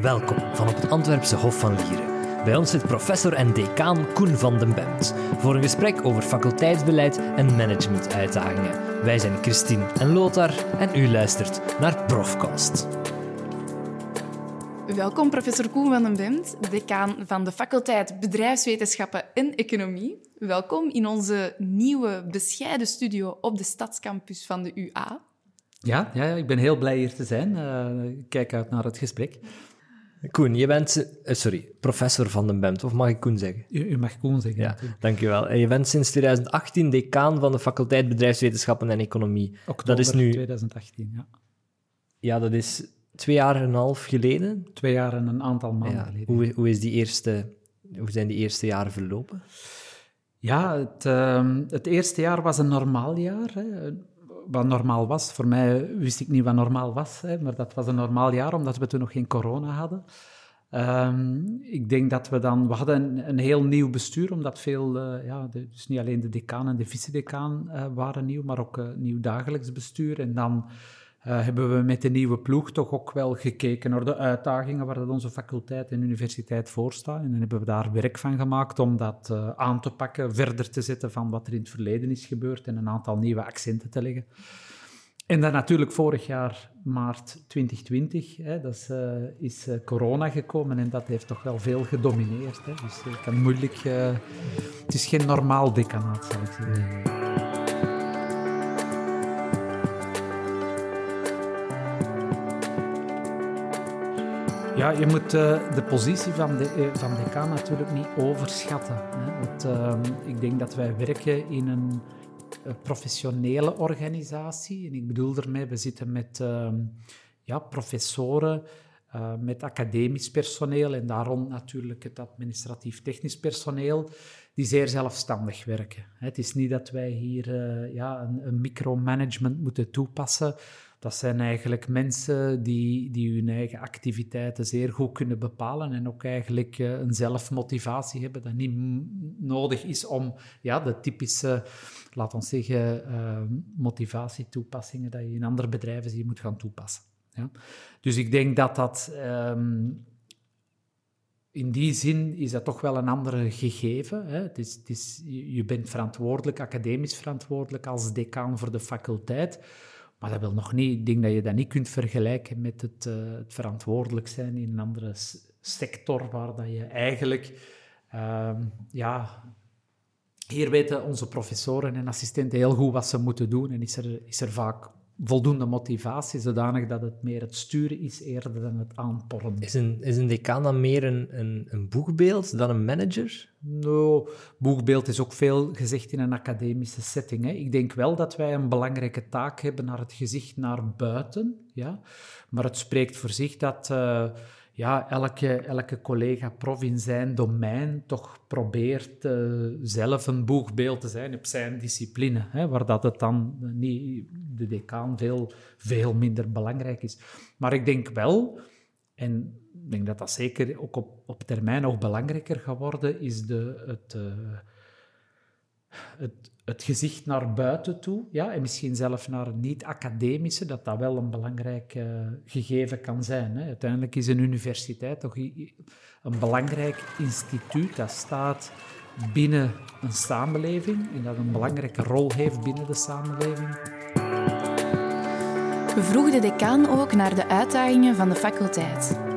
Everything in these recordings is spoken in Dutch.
Welkom van op het Antwerpse Hof van Lieren. Bij ons zit professor en decaan Koen van den Bemt voor een gesprek over faculteitsbeleid en managementuitdagingen. Wij zijn Christine en Lothar en u luistert naar Profcast. Welkom, professor Koen van den Bemt, decaan van de faculteit Bedrijfswetenschappen en Economie. Welkom in onze nieuwe bescheiden studio op de stadscampus van de UA. Ja, ja, ik ben heel blij hier te zijn. Uh, ik kijk uit naar het gesprek. Koen, je bent, uh, sorry, professor van den Bemt, of mag ik Koen zeggen? U, u mag Koen zeggen. Ja, dankjewel. Je bent sinds 2018 decaan van de faculteit Bedrijfswetenschappen en Economie. Oktober dat is nu 2018, ja. Ja, dat is twee jaar en een half geleden. Twee jaar en een aantal maanden ja. geleden. Hoe, hoe, is die eerste, hoe zijn die eerste jaren verlopen? Ja, het, uh, het eerste jaar was een normaal jaar. Hè wat normaal was. Voor mij wist ik niet wat normaal was, hè, maar dat was een normaal jaar, omdat we toen nog geen corona hadden. Um, ik denk dat we dan... We hadden een, een heel nieuw bestuur, omdat veel... Uh, ja, dus niet alleen de decaan en de vice-decaan uh, waren nieuw, maar ook uh, nieuw dagelijks bestuur. En dan uh, hebben we met de nieuwe ploeg toch ook wel gekeken naar de uitdagingen waar dat onze faculteit en universiteit voor staan. En dan hebben we daar werk van gemaakt om dat uh, aan te pakken, verder te zetten van wat er in het verleden is gebeurd en een aantal nieuwe accenten te leggen. En dan natuurlijk vorig jaar, maart 2020, hè, dat is, uh, is corona gekomen en dat heeft toch wel veel gedomineerd. Hè. Dus ik kan moeilijk... het is geen normaal decanaat, zal ik zeggen. Ja, je moet uh, de positie van de, uh, van decaan natuurlijk niet overschatten. Hè. Uh, ik denk dat wij werken in een professionele organisatie. En ik bedoel daarmee, we zitten met ehm, ja, professoren, eh, met academisch personeel en daarom natuurlijk het administratief-technisch personeel, die zeer zelfstandig werken. Het is niet dat wij hier ja, een micromanagement moeten toepassen dat zijn eigenlijk mensen die, die hun eigen activiteiten zeer goed kunnen bepalen en ook eigenlijk uh, een zelfmotivatie hebben dat niet nodig is om ja, de typische, laat ons zeggen, uh, motivatietoepassingen dat je in andere bedrijven ziet moet gaan toepassen. Ja? Dus ik denk dat dat... Um, in die zin is dat toch wel een andere gegeven. Hè? Het is, is, je bent verantwoordelijk, academisch verantwoordelijk als decaan voor de faculteit. Maar dat wil nog niet, ik denk dat je dat niet kunt vergelijken met het, uh, het verantwoordelijk zijn in een andere sector, waar dat je eigenlijk, uh, ja, hier weten onze professoren en assistenten heel goed wat ze moeten doen en is er, is er vaak voldoende motivatie, zodanig dat het meer het sturen is eerder dan het aanporren. Is een, is een decaan dan meer een, een, een boegbeeld dan een manager? Nou, boegbeeld is ook veel gezegd in een academische setting. Hè. Ik denk wel dat wij een belangrijke taak hebben naar het gezicht naar buiten. Ja? Maar het spreekt voor zich dat... Uh, ja, elke, elke collega-prof in zijn domein toch probeert uh, zelf een boegbeeld te zijn op zijn discipline, hè, waar dat het dan niet de decaan veel, veel minder belangrijk is. Maar ik denk wel, en ik denk dat dat zeker ook op, op termijn nog belangrijker gaat worden, is de, het, uh, het, het gezicht naar buiten toe, ja, en misschien zelf naar het niet-academische, dat dat wel een belangrijk uh, gegeven kan zijn. Hè. Uiteindelijk is een universiteit toch een belangrijk instituut dat staat binnen een samenleving en dat een belangrijke rol heeft binnen de samenleving. We vroegen de decaan ook naar de uitdagingen van de faculteit.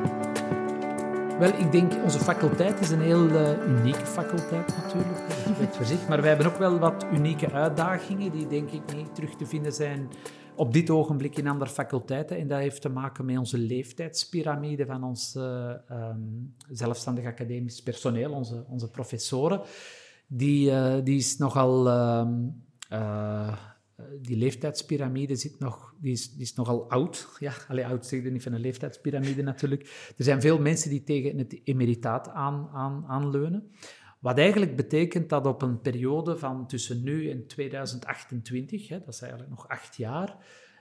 Wel, ik denk, onze faculteit is een heel uh, unieke faculteit natuurlijk, weet voor zich. Maar wij hebben ook wel wat unieke uitdagingen die denk ik niet terug te vinden zijn op dit ogenblik in andere faculteiten. En dat heeft te maken met onze leeftijdspyramide van ons uh, um, zelfstandig academisch personeel, onze, onze professoren. Die, uh, die is nogal... Uh, die leeftijdspyramide zit nog, die is, die is nogal oud. Ja, alleen oud zeg je niet van een leeftijdspyramide natuurlijk. Er zijn veel mensen die tegen het emeritaat aan, aan, aanleunen. Wat eigenlijk betekent dat op een periode van tussen nu en 2028, hè, dat is eigenlijk nog acht jaar,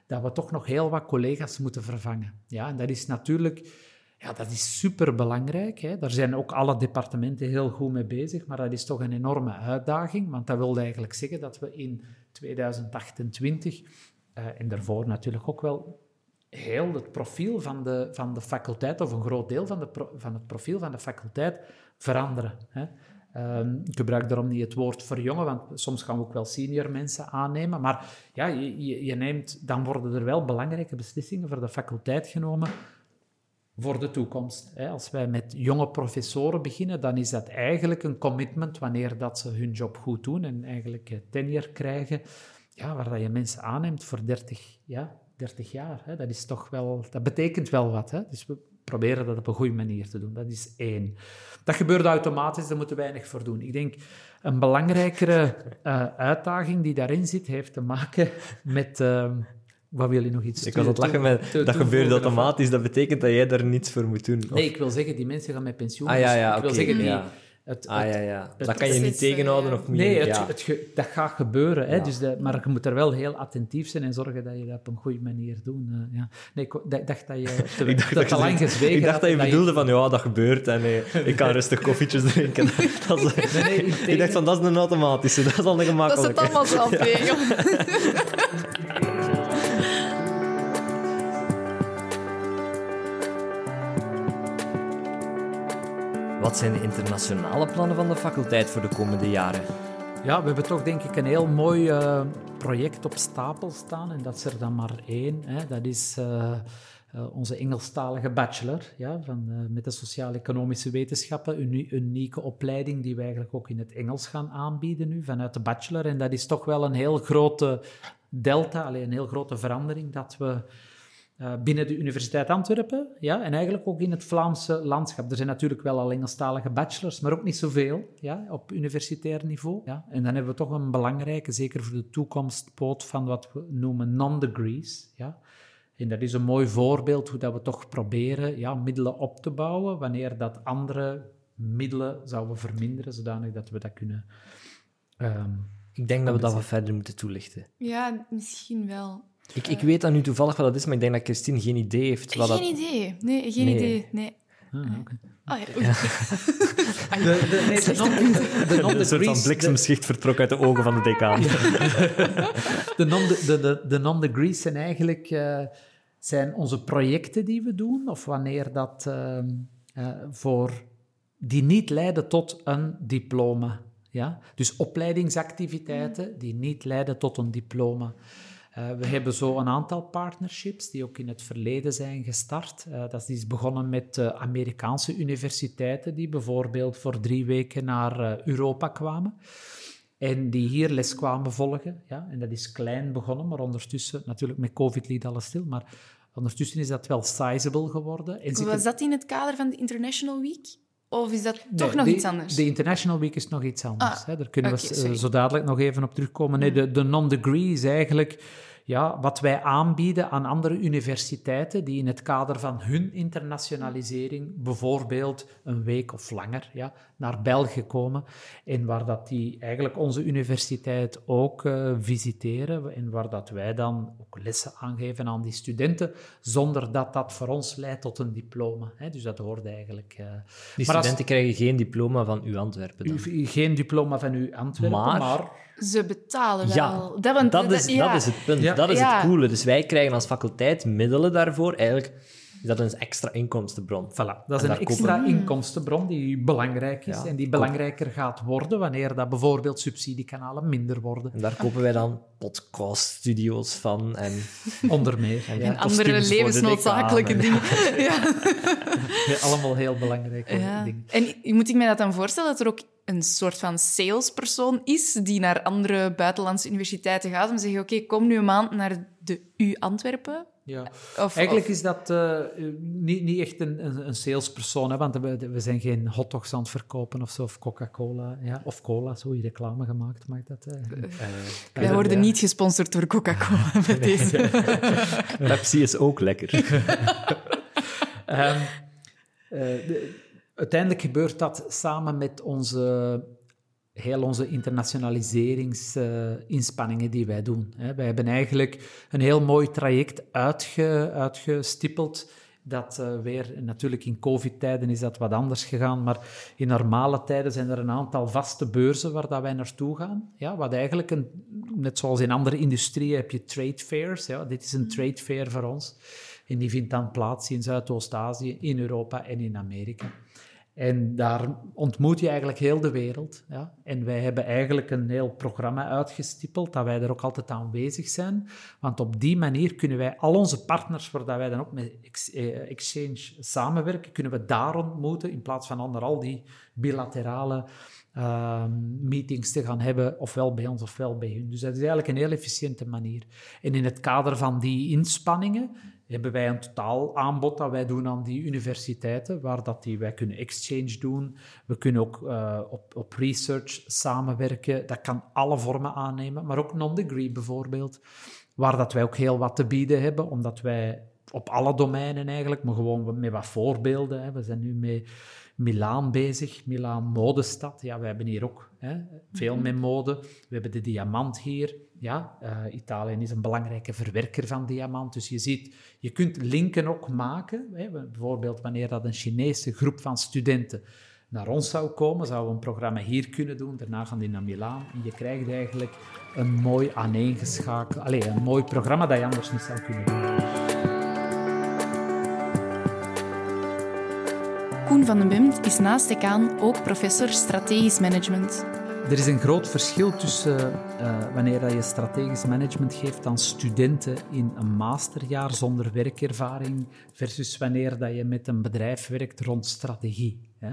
dat we toch nog heel wat collega's moeten vervangen. Ja, en dat is natuurlijk... Ja, dat is superbelangrijk. Hè. Daar zijn ook alle departementen heel goed mee bezig, maar dat is toch een enorme uitdaging, want dat wil eigenlijk zeggen dat we in 2028 uh, eh, en daarvoor natuurlijk ook wel heel het profiel van de, van de faculteit, of een groot deel van, de van het profiel van de faculteit, veranderen. Hè. Ehm, ik gebruik daarom niet het woord verjongen, want soms gaan we ook wel senior mensen aannemen. Maar ja, je, je neemt, dan worden er wel belangrijke beslissingen voor de faculteit genomen voor de toekomst. Als wij met jonge professoren beginnen, dan is dat eigenlijk een commitment wanneer dat ze hun job goed doen en eigenlijk tenure krijgen, ja, waar dat je mensen aanneemt voor 30, ja, 30 jaar. Dat, is toch wel, dat betekent wel wat. Dus we proberen dat op een goede manier te doen. Dat is één. Dat gebeurt automatisch, daar moeten we weinig voor doen. Ik denk, een belangrijkere eh, uitdaging die daarin zit, heeft te maken met... ehm, wat wil je nog iets Ik was aan het lachen met, toe- dat gebeurt automatisch, dat betekent dat jij daar niets voor moet doen. Of- Nee, ik wil zeggen, die mensen gaan met pensioen. Ah, ja, dus ja, ik wil zeggen, die, ja. het, Ah het- ja, ja. het- Dat kan je niet eh, tegenhouden of niet. Nee, het, ja. het ge- dat gaat gebeuren. Hè? Ja. Dus dat, maar je moet er wel heel attentief zijn en zorgen dat je dat op een goede manier doet. eh, ja. Nee, ik ik dacht dat je te, Ik dacht dat te lang gezwegen Ik dacht had dat je bedoelde van, ja, dat gebeurt en eh, ik kan rustig koffietjes drinken. Dat is- Nee, nee, ik dacht van, dat is een automatische, dat is al een Dat is het gemakkelijke. allemaal zelf regelen. Wat zijn de internationale plannen van de faculteit voor de komende jaren? Ja, we hebben toch denk ik een heel mooi eh, project op stapel staan. En dat is er dan maar één. Hè. Dat is eh, eh, onze Engelstalige bachelor ja, van, met de sociaal-economische wetenschappen. Een uni- unieke opleiding die we eigenlijk ook in het Engels gaan aanbieden nu vanuit de bachelor. En dat is toch wel een heel grote delta, alleen een heel grote verandering dat we binnen de Universiteit Antwerpen, ja, en eigenlijk ook in het Vlaamse landschap. Er zijn natuurlijk wel al Engelstalige bachelors, maar ook niet zoveel ja, op universitair niveau. Ja. En dan hebben we toch een belangrijke, zeker voor de toekomst, poot van wat we noemen non-degrees. Ja. En dat is een mooi voorbeeld hoe dat we toch proberen ja, middelen op te bouwen, wanneer dat andere middelen zouden verminderen, zodanig dat we dat kunnen... ehm, Ik denk dat we dat wat verder moeten toelichten. Ja, misschien wel. Ik, ik weet dan nu toevallig wat dat is, maar ik denk dat Christine geen idee heeft wat Geen dat... idee. Nee, geen Nee. idee. Nee. ah, oké. Ah, ja, oei. De, de, nee, de non- de Een soort van bliksemschicht vertrok uit de ogen van de decaan. De non- de, de, de non-degrees zijn eigenlijk eh, zijn onze projecten die we doen, of wanneer dat ehm, eh, voor die niet leiden tot een diploma. Ja? Dus opleidingsactiviteiten die niet leiden tot een diploma. Eh, we hebben zo een aantal partnerships die ook in het verleden zijn gestart. Eh, dat is begonnen met eh, Amerikaanse universiteiten die bijvoorbeeld voor drie weken naar Europa kwamen. En die hier les kwamen volgen. Ja? En dat is klein begonnen, maar ondertussen, natuurlijk met COVID liet alles stil, maar ondertussen is dat wel sizable geworden. En Was dat in het kader van de International Week? Of is dat Nee, toch nog de- iets anders? De International Week is nog iets anders. Ah, hè. Daar kunnen we sorry. zo dadelijk nog even op terugkomen. Nee, de, de non-degree is eigenlijk ja, wat wij aanbieden aan andere universiteiten die in het kader van hun internationalisering bijvoorbeeld een week of langer ja, naar België komen en waar dat die eigenlijk onze universiteit ook eh, visiteren en waar dat wij dan ook lessen aangeven aan die studenten zonder dat dat voor ons leidt tot een diploma. Hè. Dus dat hoort eigenlijk... eh, Die als- studenten krijgen geen diploma van uw Antwerpen dan. u, geen diploma van uw Antwerpen, Maar- maar... Ze betalen wel. Ja, dat, want- dat, is, ja. dat is het punt. Ja. Dat is Ja. het coole. Dus wij krijgen als faculteit middelen daarvoor. Eigenlijk is dat een extra inkomstenbron. Voilà, dat is En een extra Mm. inkomstenbron die belangrijk is Ja, en die belangrijker gaat worden wanneer dat bijvoorbeeld subsidiekanalen minder worden, En daar kopen wij dan podcaststudio's van. En, onder meer. en, andere levensnoodzakelijke dingen. Ja. Ja, allemaal heel belangrijke Ja. dingen. En moet ik mij dat dan voorstellen dat er ook een soort van salespersoon is die naar andere buitenlandse universiteiten gaat om te zeggen: Oké, kom nu een maand naar de U Antwerpen. Ja. Of, Eigenlijk of- is dat eh, niet, niet echt een, een, een salespersoon, hè, want we, we zijn geen hotdogs aan het verkopen of zo, of Coca-Cola, ja, of cola, zo, je reclame gemaakt, mag dat? eh? Wij Ja, worden ja. niet gesponsord door Coca-Cola met deze. Pepsi is ook lekker. Ehm, eh, de- uiteindelijk gebeurt dat samen met onze, heel onze internationaliseringsinspanningen die wij doen. Hè. Wij hebben eigenlijk een heel mooi traject uitge, uitgestippeld. Dat eh, weer, natuurlijk in COVID-tijden is dat wat anders gegaan, maar in normale tijden zijn er een aantal vaste beurzen waar dat wij naartoe gaan. Ja, wat eigenlijk, een, net zoals in andere industrieën heb je trade fairs. Ja, dit is een trade fair voor ons. En die vindt dan plaats in Zuidoost-Azië, in Europa en in Amerika. En daar ontmoet je eigenlijk heel de wereld. Ja? En wij hebben eigenlijk een heel programma uitgestippeld, dat wij er ook altijd aanwezig zijn. Want op die manier kunnen wij al onze partners, waar wij dan ook met eh, Exchange samenwerken, kunnen we daar ontmoeten, in plaats van onder al die bilaterale uh, meetings te gaan hebben, ofwel bij ons ofwel bij hun. Dus dat is eigenlijk een heel efficiënte manier. En in het kader van die inspanningen hebben wij een totaal aanbod dat wij doen aan die universiteiten, waar dat die, wij kunnen exchange doen. We kunnen ook uh, op, op research samenwerken. Dat kan alle vormen aannemen, maar ook non-degree bijvoorbeeld, waar dat wij ook heel wat te bieden hebben, omdat wij op alle domeinen eigenlijk, maar gewoon met wat voorbeelden. Hè. We zijn nu met Milaan bezig, Milaan modestad. Ja, we hebben hier ook hè, veel Mhm. met mode. We hebben de diamant hier. Ja, eh, Italië is een belangrijke verwerker van diamant. Dus je ziet, je kunt linken ook maken. Hè. Bijvoorbeeld wanneer dat een Chinese groep van studenten naar ons zou komen, zouden we een programma hier kunnen doen. Daarna gaan die naar Milaan. En je krijgt eigenlijk een mooi aaneengeschakeld... Allee, een mooi programma dat je anders niet zou kunnen doen. Koen van den Bemt is naast decaan ook professor strategisch management. Er is een groot verschil tussen uh, wanneer je strategisch management geeft aan studenten in een masterjaar zonder werkervaring versus wanneer dat je met een bedrijf werkt rond strategie. Hè.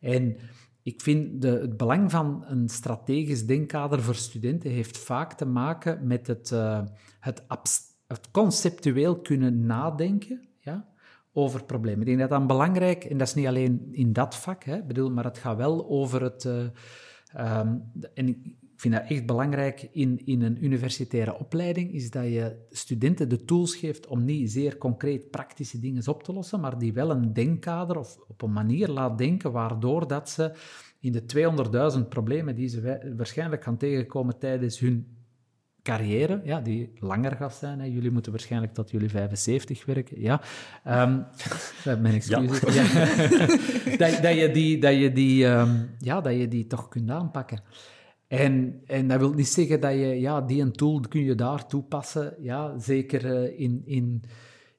En ik vind de, het belang van een strategisch denkkader voor studenten heeft vaak te maken met het, uh, het, het conceptueel kunnen nadenken ja, over problemen. Ik denk dat dat belangrijk, en dat is niet alleen in dat vak, hè, bedoel, maar het gaat wel over het... Um, en ik vind dat echt belangrijk in, in een universitaire opleiding, is dat je studenten de tools geeft om niet zeer concreet praktische dingen op te lossen, maar die wel een denkkader of op een manier laat denken waardoor dat ze in de 200.000 problemen die ze waarschijnlijk gaan tegenkomen tijdens hun carrière, ja, die langer gaat zijn. Hè. Jullie moeten waarschijnlijk tot jullie 75 werken. Ja. Um, mijn excuses. Ja. Ja. dat, dat, je die, dat, je die, um, ja, dat je die toch kunt aanpakken. En, en dat wil niet zeggen dat je ja, die een tool kun je daar toepassen. Ja, zeker uh, in, in,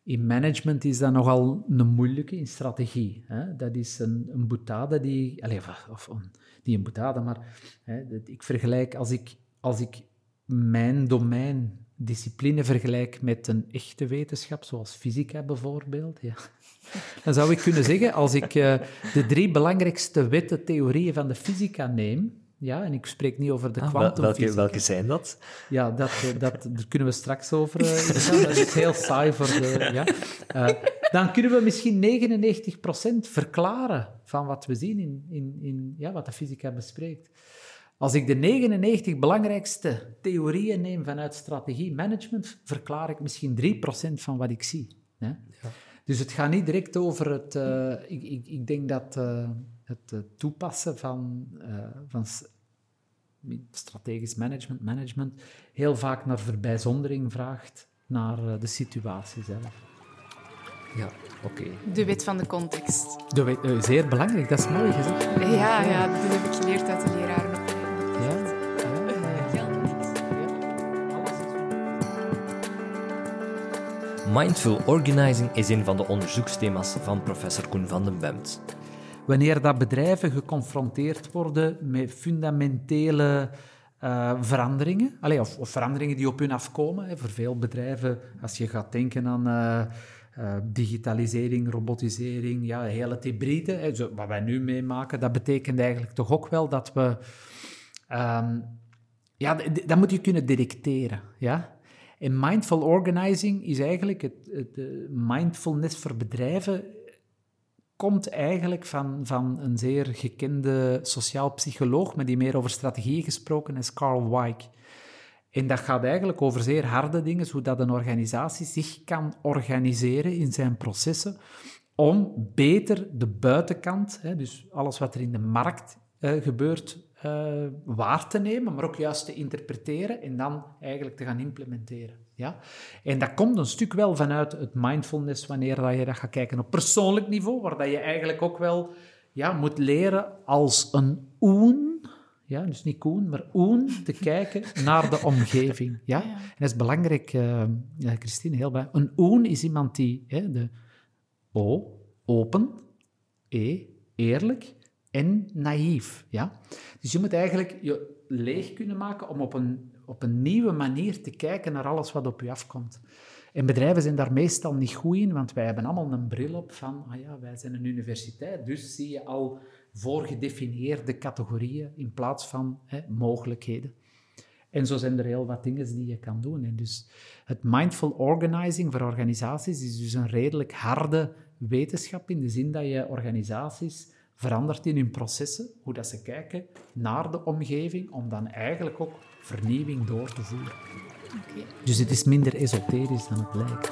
in management is dat nogal een moeilijke in strategie. Hè. Dat is een, een boetade die... Allez, of, of die een boetade, maar hè, ik vergelijk als ik, als ik mijn domein discipline vergelijk met een echte wetenschap, zoals fysica bijvoorbeeld, ja. dan zou ik kunnen zeggen, als ik uh, de drie belangrijkste wetten, theorieën van de fysica neem, ja, en ik spreek niet over de ah, kwantumfysica. welke, welke zijn dat? Ja, dat, dat, daar kunnen we straks over uh, gaan. Dat is heel saai voor de... Ja. Dan kunnen we misschien 99% verklaren van wat we zien in, in, in ja, wat de fysica bespreekt. Als ik de 99 belangrijkste theorieën neem vanuit strategie management, verklaar ik misschien 3% van wat ik zie. Hè? Ja. Dus het gaat niet direct over het... Uh, ik, ik, ik, denk dat uh, het uh, toepassen van, van strategisch management, management heel vaak naar verbijzondering vraagt naar de situatie zelf. Ja, oké. Okay. De wet van de context. De wet, zeer belangrijk, dat is mooi gezegd. Ja, ja, dat heb ik geleerd uit de leraren. Mindful organizing is een van de onderzoeksthema's van professor Koen van den Bemt. Wanneer dat bedrijven geconfronteerd worden met fundamentele uh, veranderingen, allez, of, veranderingen die op hun afkomen, hè, voor veel bedrijven, als je gaat denken aan uh, uh, digitalisering, robotisering, ja, heel het hybride, hè, zo, wat wij nu meemaken, dat betekent eigenlijk toch ook wel dat we... Um, ja, dat moet je kunnen directeren, ja. En mindful organizing is eigenlijk het, het, het mindfulness voor bedrijven komt eigenlijk van, van een zeer gekende sociaal psycholoog, met die meer over strategieën gesproken is, Carl Weick. En dat gaat eigenlijk over zeer harde dingen, zodat een organisatie zich kan organiseren in zijn processen om beter de buitenkant, dus alles wat er in de markt uh, gebeurt, uh, waar te nemen, maar ook juist te interpreteren en dan eigenlijk te gaan implementeren. Ja? En dat komt een stuk wel vanuit het mindfulness, wanneer dat je dat gaat kijken op persoonlijk niveau, waar dat je eigenlijk ook wel ja, moet leren als een oen ja, dus niet Koen, maar Oen, te kijken naar de omgeving. Ja? En dat is belangrijk, eh, ja, Christine, heel belangrijk. Een Oen is iemand die hè, de O, open, E, eerlijk en naïef. Ja? Dus je moet eigenlijk je leeg kunnen maken om op een, op een nieuwe manier te kijken naar alles wat op je afkomt. En bedrijven zijn daar meestal niet goed in, want wij hebben allemaal een bril op van, ah ja, wij zijn een universiteit, dus zie je al voorgedefinieerde categorieën in plaats van hè, mogelijkheden. En zo zijn er heel wat dingen die je kan doen. En dus het mindful organizing voor organisaties is dus een redelijk harde wetenschap in de zin dat je organisaties verandert in hun processen, hoe dat ze kijken naar de omgeving, om dan eigenlijk ook vernieuwing door te voeren. Oké. Dus het is minder esoterisch dan het lijkt.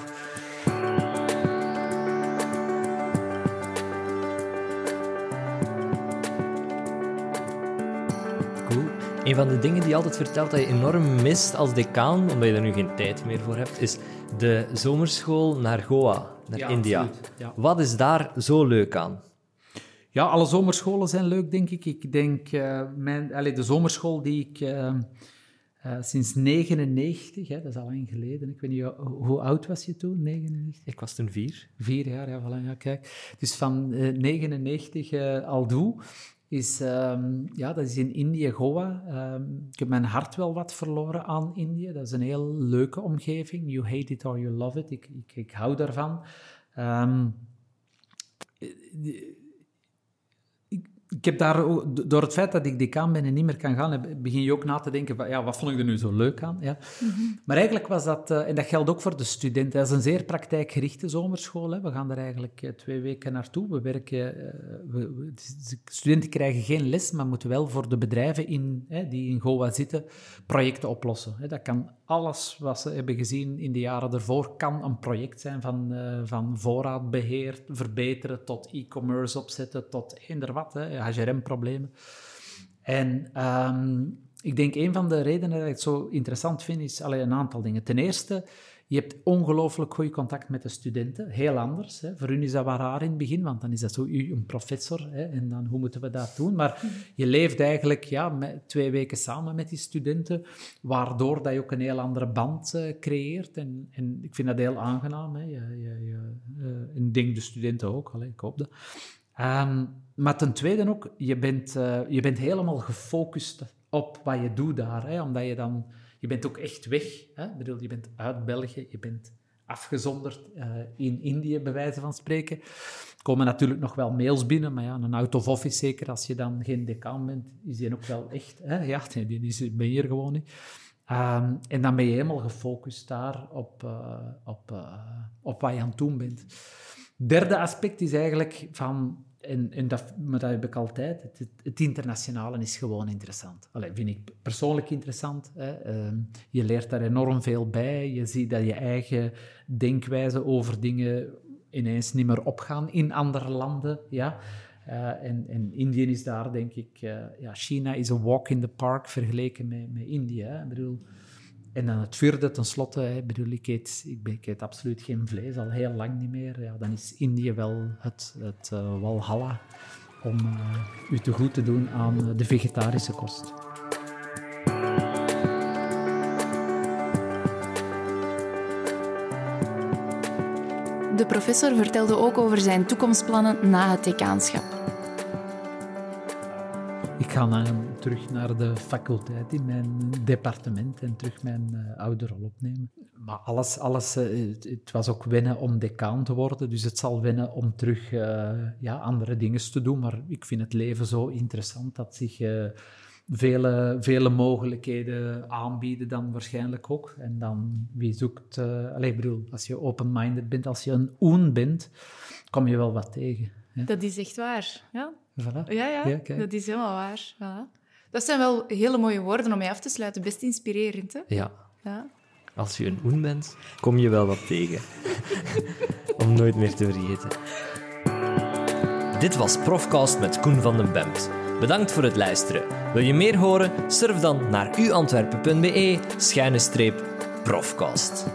Cool. Een van de dingen die je altijd vertelt dat je enorm mist als decaan, omdat je er nu geen tijd meer voor hebt, is de zomerschool naar Goa, naar Ja, India. absoluut, ja. Wat is daar zo leuk aan? Ja, alle zomerscholen zijn leuk, denk ik. Ik denk, eh, mijn, allee, de zomerschool die ik eh, eh, sinds 99, hè, dat is al lang geleden, ik weet niet, hoe, hoe oud was je toen? 99? Ik was toen vier. Vier jaar, ja, voilà, ja, kijk. Dus van eh, 99 eh, al doe, is, ehm, ja, dat is in Indië, Goa. Ehm, ik heb mijn hart wel wat verloren aan Indië. Dat is een heel leuke omgeving. You hate it or you love it. Ik, ik, ik hou daarvan. Ehm, ik, ik heb daar, door het feit dat ik decaan ben en niet meer kan gaan, begin je ook na te denken van, ja, wat vond ik er nu zo leuk aan? Ja. Maar eigenlijk was dat, eh, en dat geldt ook voor de studenten, dat is een zeer praktijkgerichte zomerschool. Hè. We gaan er eigenlijk eh, twee weken naartoe. We werken, eh, we, we- de studenten krijgen geen les, maar moeten wel voor de bedrijven in, hè, die in Goa zitten, projecten oplossen. Hè. Dat kan alles wat ze hebben gezien in de jaren ervoor, kan een project zijn van, van voorraadbeheer verbeteren, tot e-commerce opzetten, tot eender wat, hè, HRM-problemen. En ehm, ik denk een van de redenen dat ik het zo interessant vind, is allee, een aantal dingen. Ten eerste, je hebt ongelooflijk goed contact met de studenten. Heel anders. Hè. Voor hun is dat wat raar in het begin, want dan is dat zo u een professor. Hè, en dan, hoe moeten we dat doen? Maar je leeft eigenlijk ja, twee weken samen met die studenten, waardoor dat je ook een heel andere band eh, creëert. En, en ik vind dat heel aangenaam. Hè. Je, je, eh, en de studenten ook, allee, ik hoop dat. Ehm, maar ten tweede ook, je bent, eh, je bent helemaal gefocust op wat je doet daar. Hè, omdat je dan... Je bent ook echt weg. Hè? Bedoel, je bent uit België, je bent afgezonderd eh, in Indië, bij wijze van spreken. Er komen natuurlijk nog wel mails binnen, maar ja, een out of office, zeker als je dan geen decaan bent, is die ook wel echt. Hè? Ja, die is, ben je hier gewoon niet. Ehm, en dan ben je helemaal gefocust daar op, eh, op, op wat je aan het doen bent. Derde aspect is eigenlijk van, en, dat, dat heb ik altijd, het, het, internationale is gewoon interessant. Allee, vind ik persoonlijk interessant. Hè. Ehm, je leert daar enorm veel bij. Je ziet dat je eigen denkwijze over dingen ineens niet meer opgaan in andere landen. Ja. Eh, en, en Indië is daar, denk ik, eh, ja, China is een walk in the park vergeleken met, met India. Ik bedoel, en dan het vierde, tenslotte, ik bedoel, ik eet, ik, ik absoluut geen vlees, al heel lang niet meer. Ja, dan is Indië wel het, het eh, walhalla om eh, u te goed te doen aan eh, de vegetarische kost. De professor vertelde ook over zijn toekomstplannen na het decaanschap. Ga dan terug naar de faculteit in mijn departement en terug mijn eh, oude rol opnemen. Maar alles, alles eh, het, was ook wennen om decaan te worden, dus het zal wennen om terug eh, ja, andere dingen te doen. Maar ik vind het leven zo interessant dat zich vele, vele mogelijkheden aanbieden dan waarschijnlijk ook. En dan, wie zoekt... eh allez, bedoel, als je open-minded bent, als je een oen bent, kom je wel wat tegen. Dat is echt waar. Ja, Voilà. ja, ja, dat is helemaal waar. Voilà. Dat zijn wel hele mooie woorden om mee af te sluiten. Best inspirerend, hè? Ja, Ja. als je een oen bent, kom je wel wat tegen. Om nooit meer te vergeten. Dit was Profcast met Koen van den Bemt. Bedankt voor het luisteren. Wil je meer horen? Surf dan naar uantwerpen.be schuine streep profcast.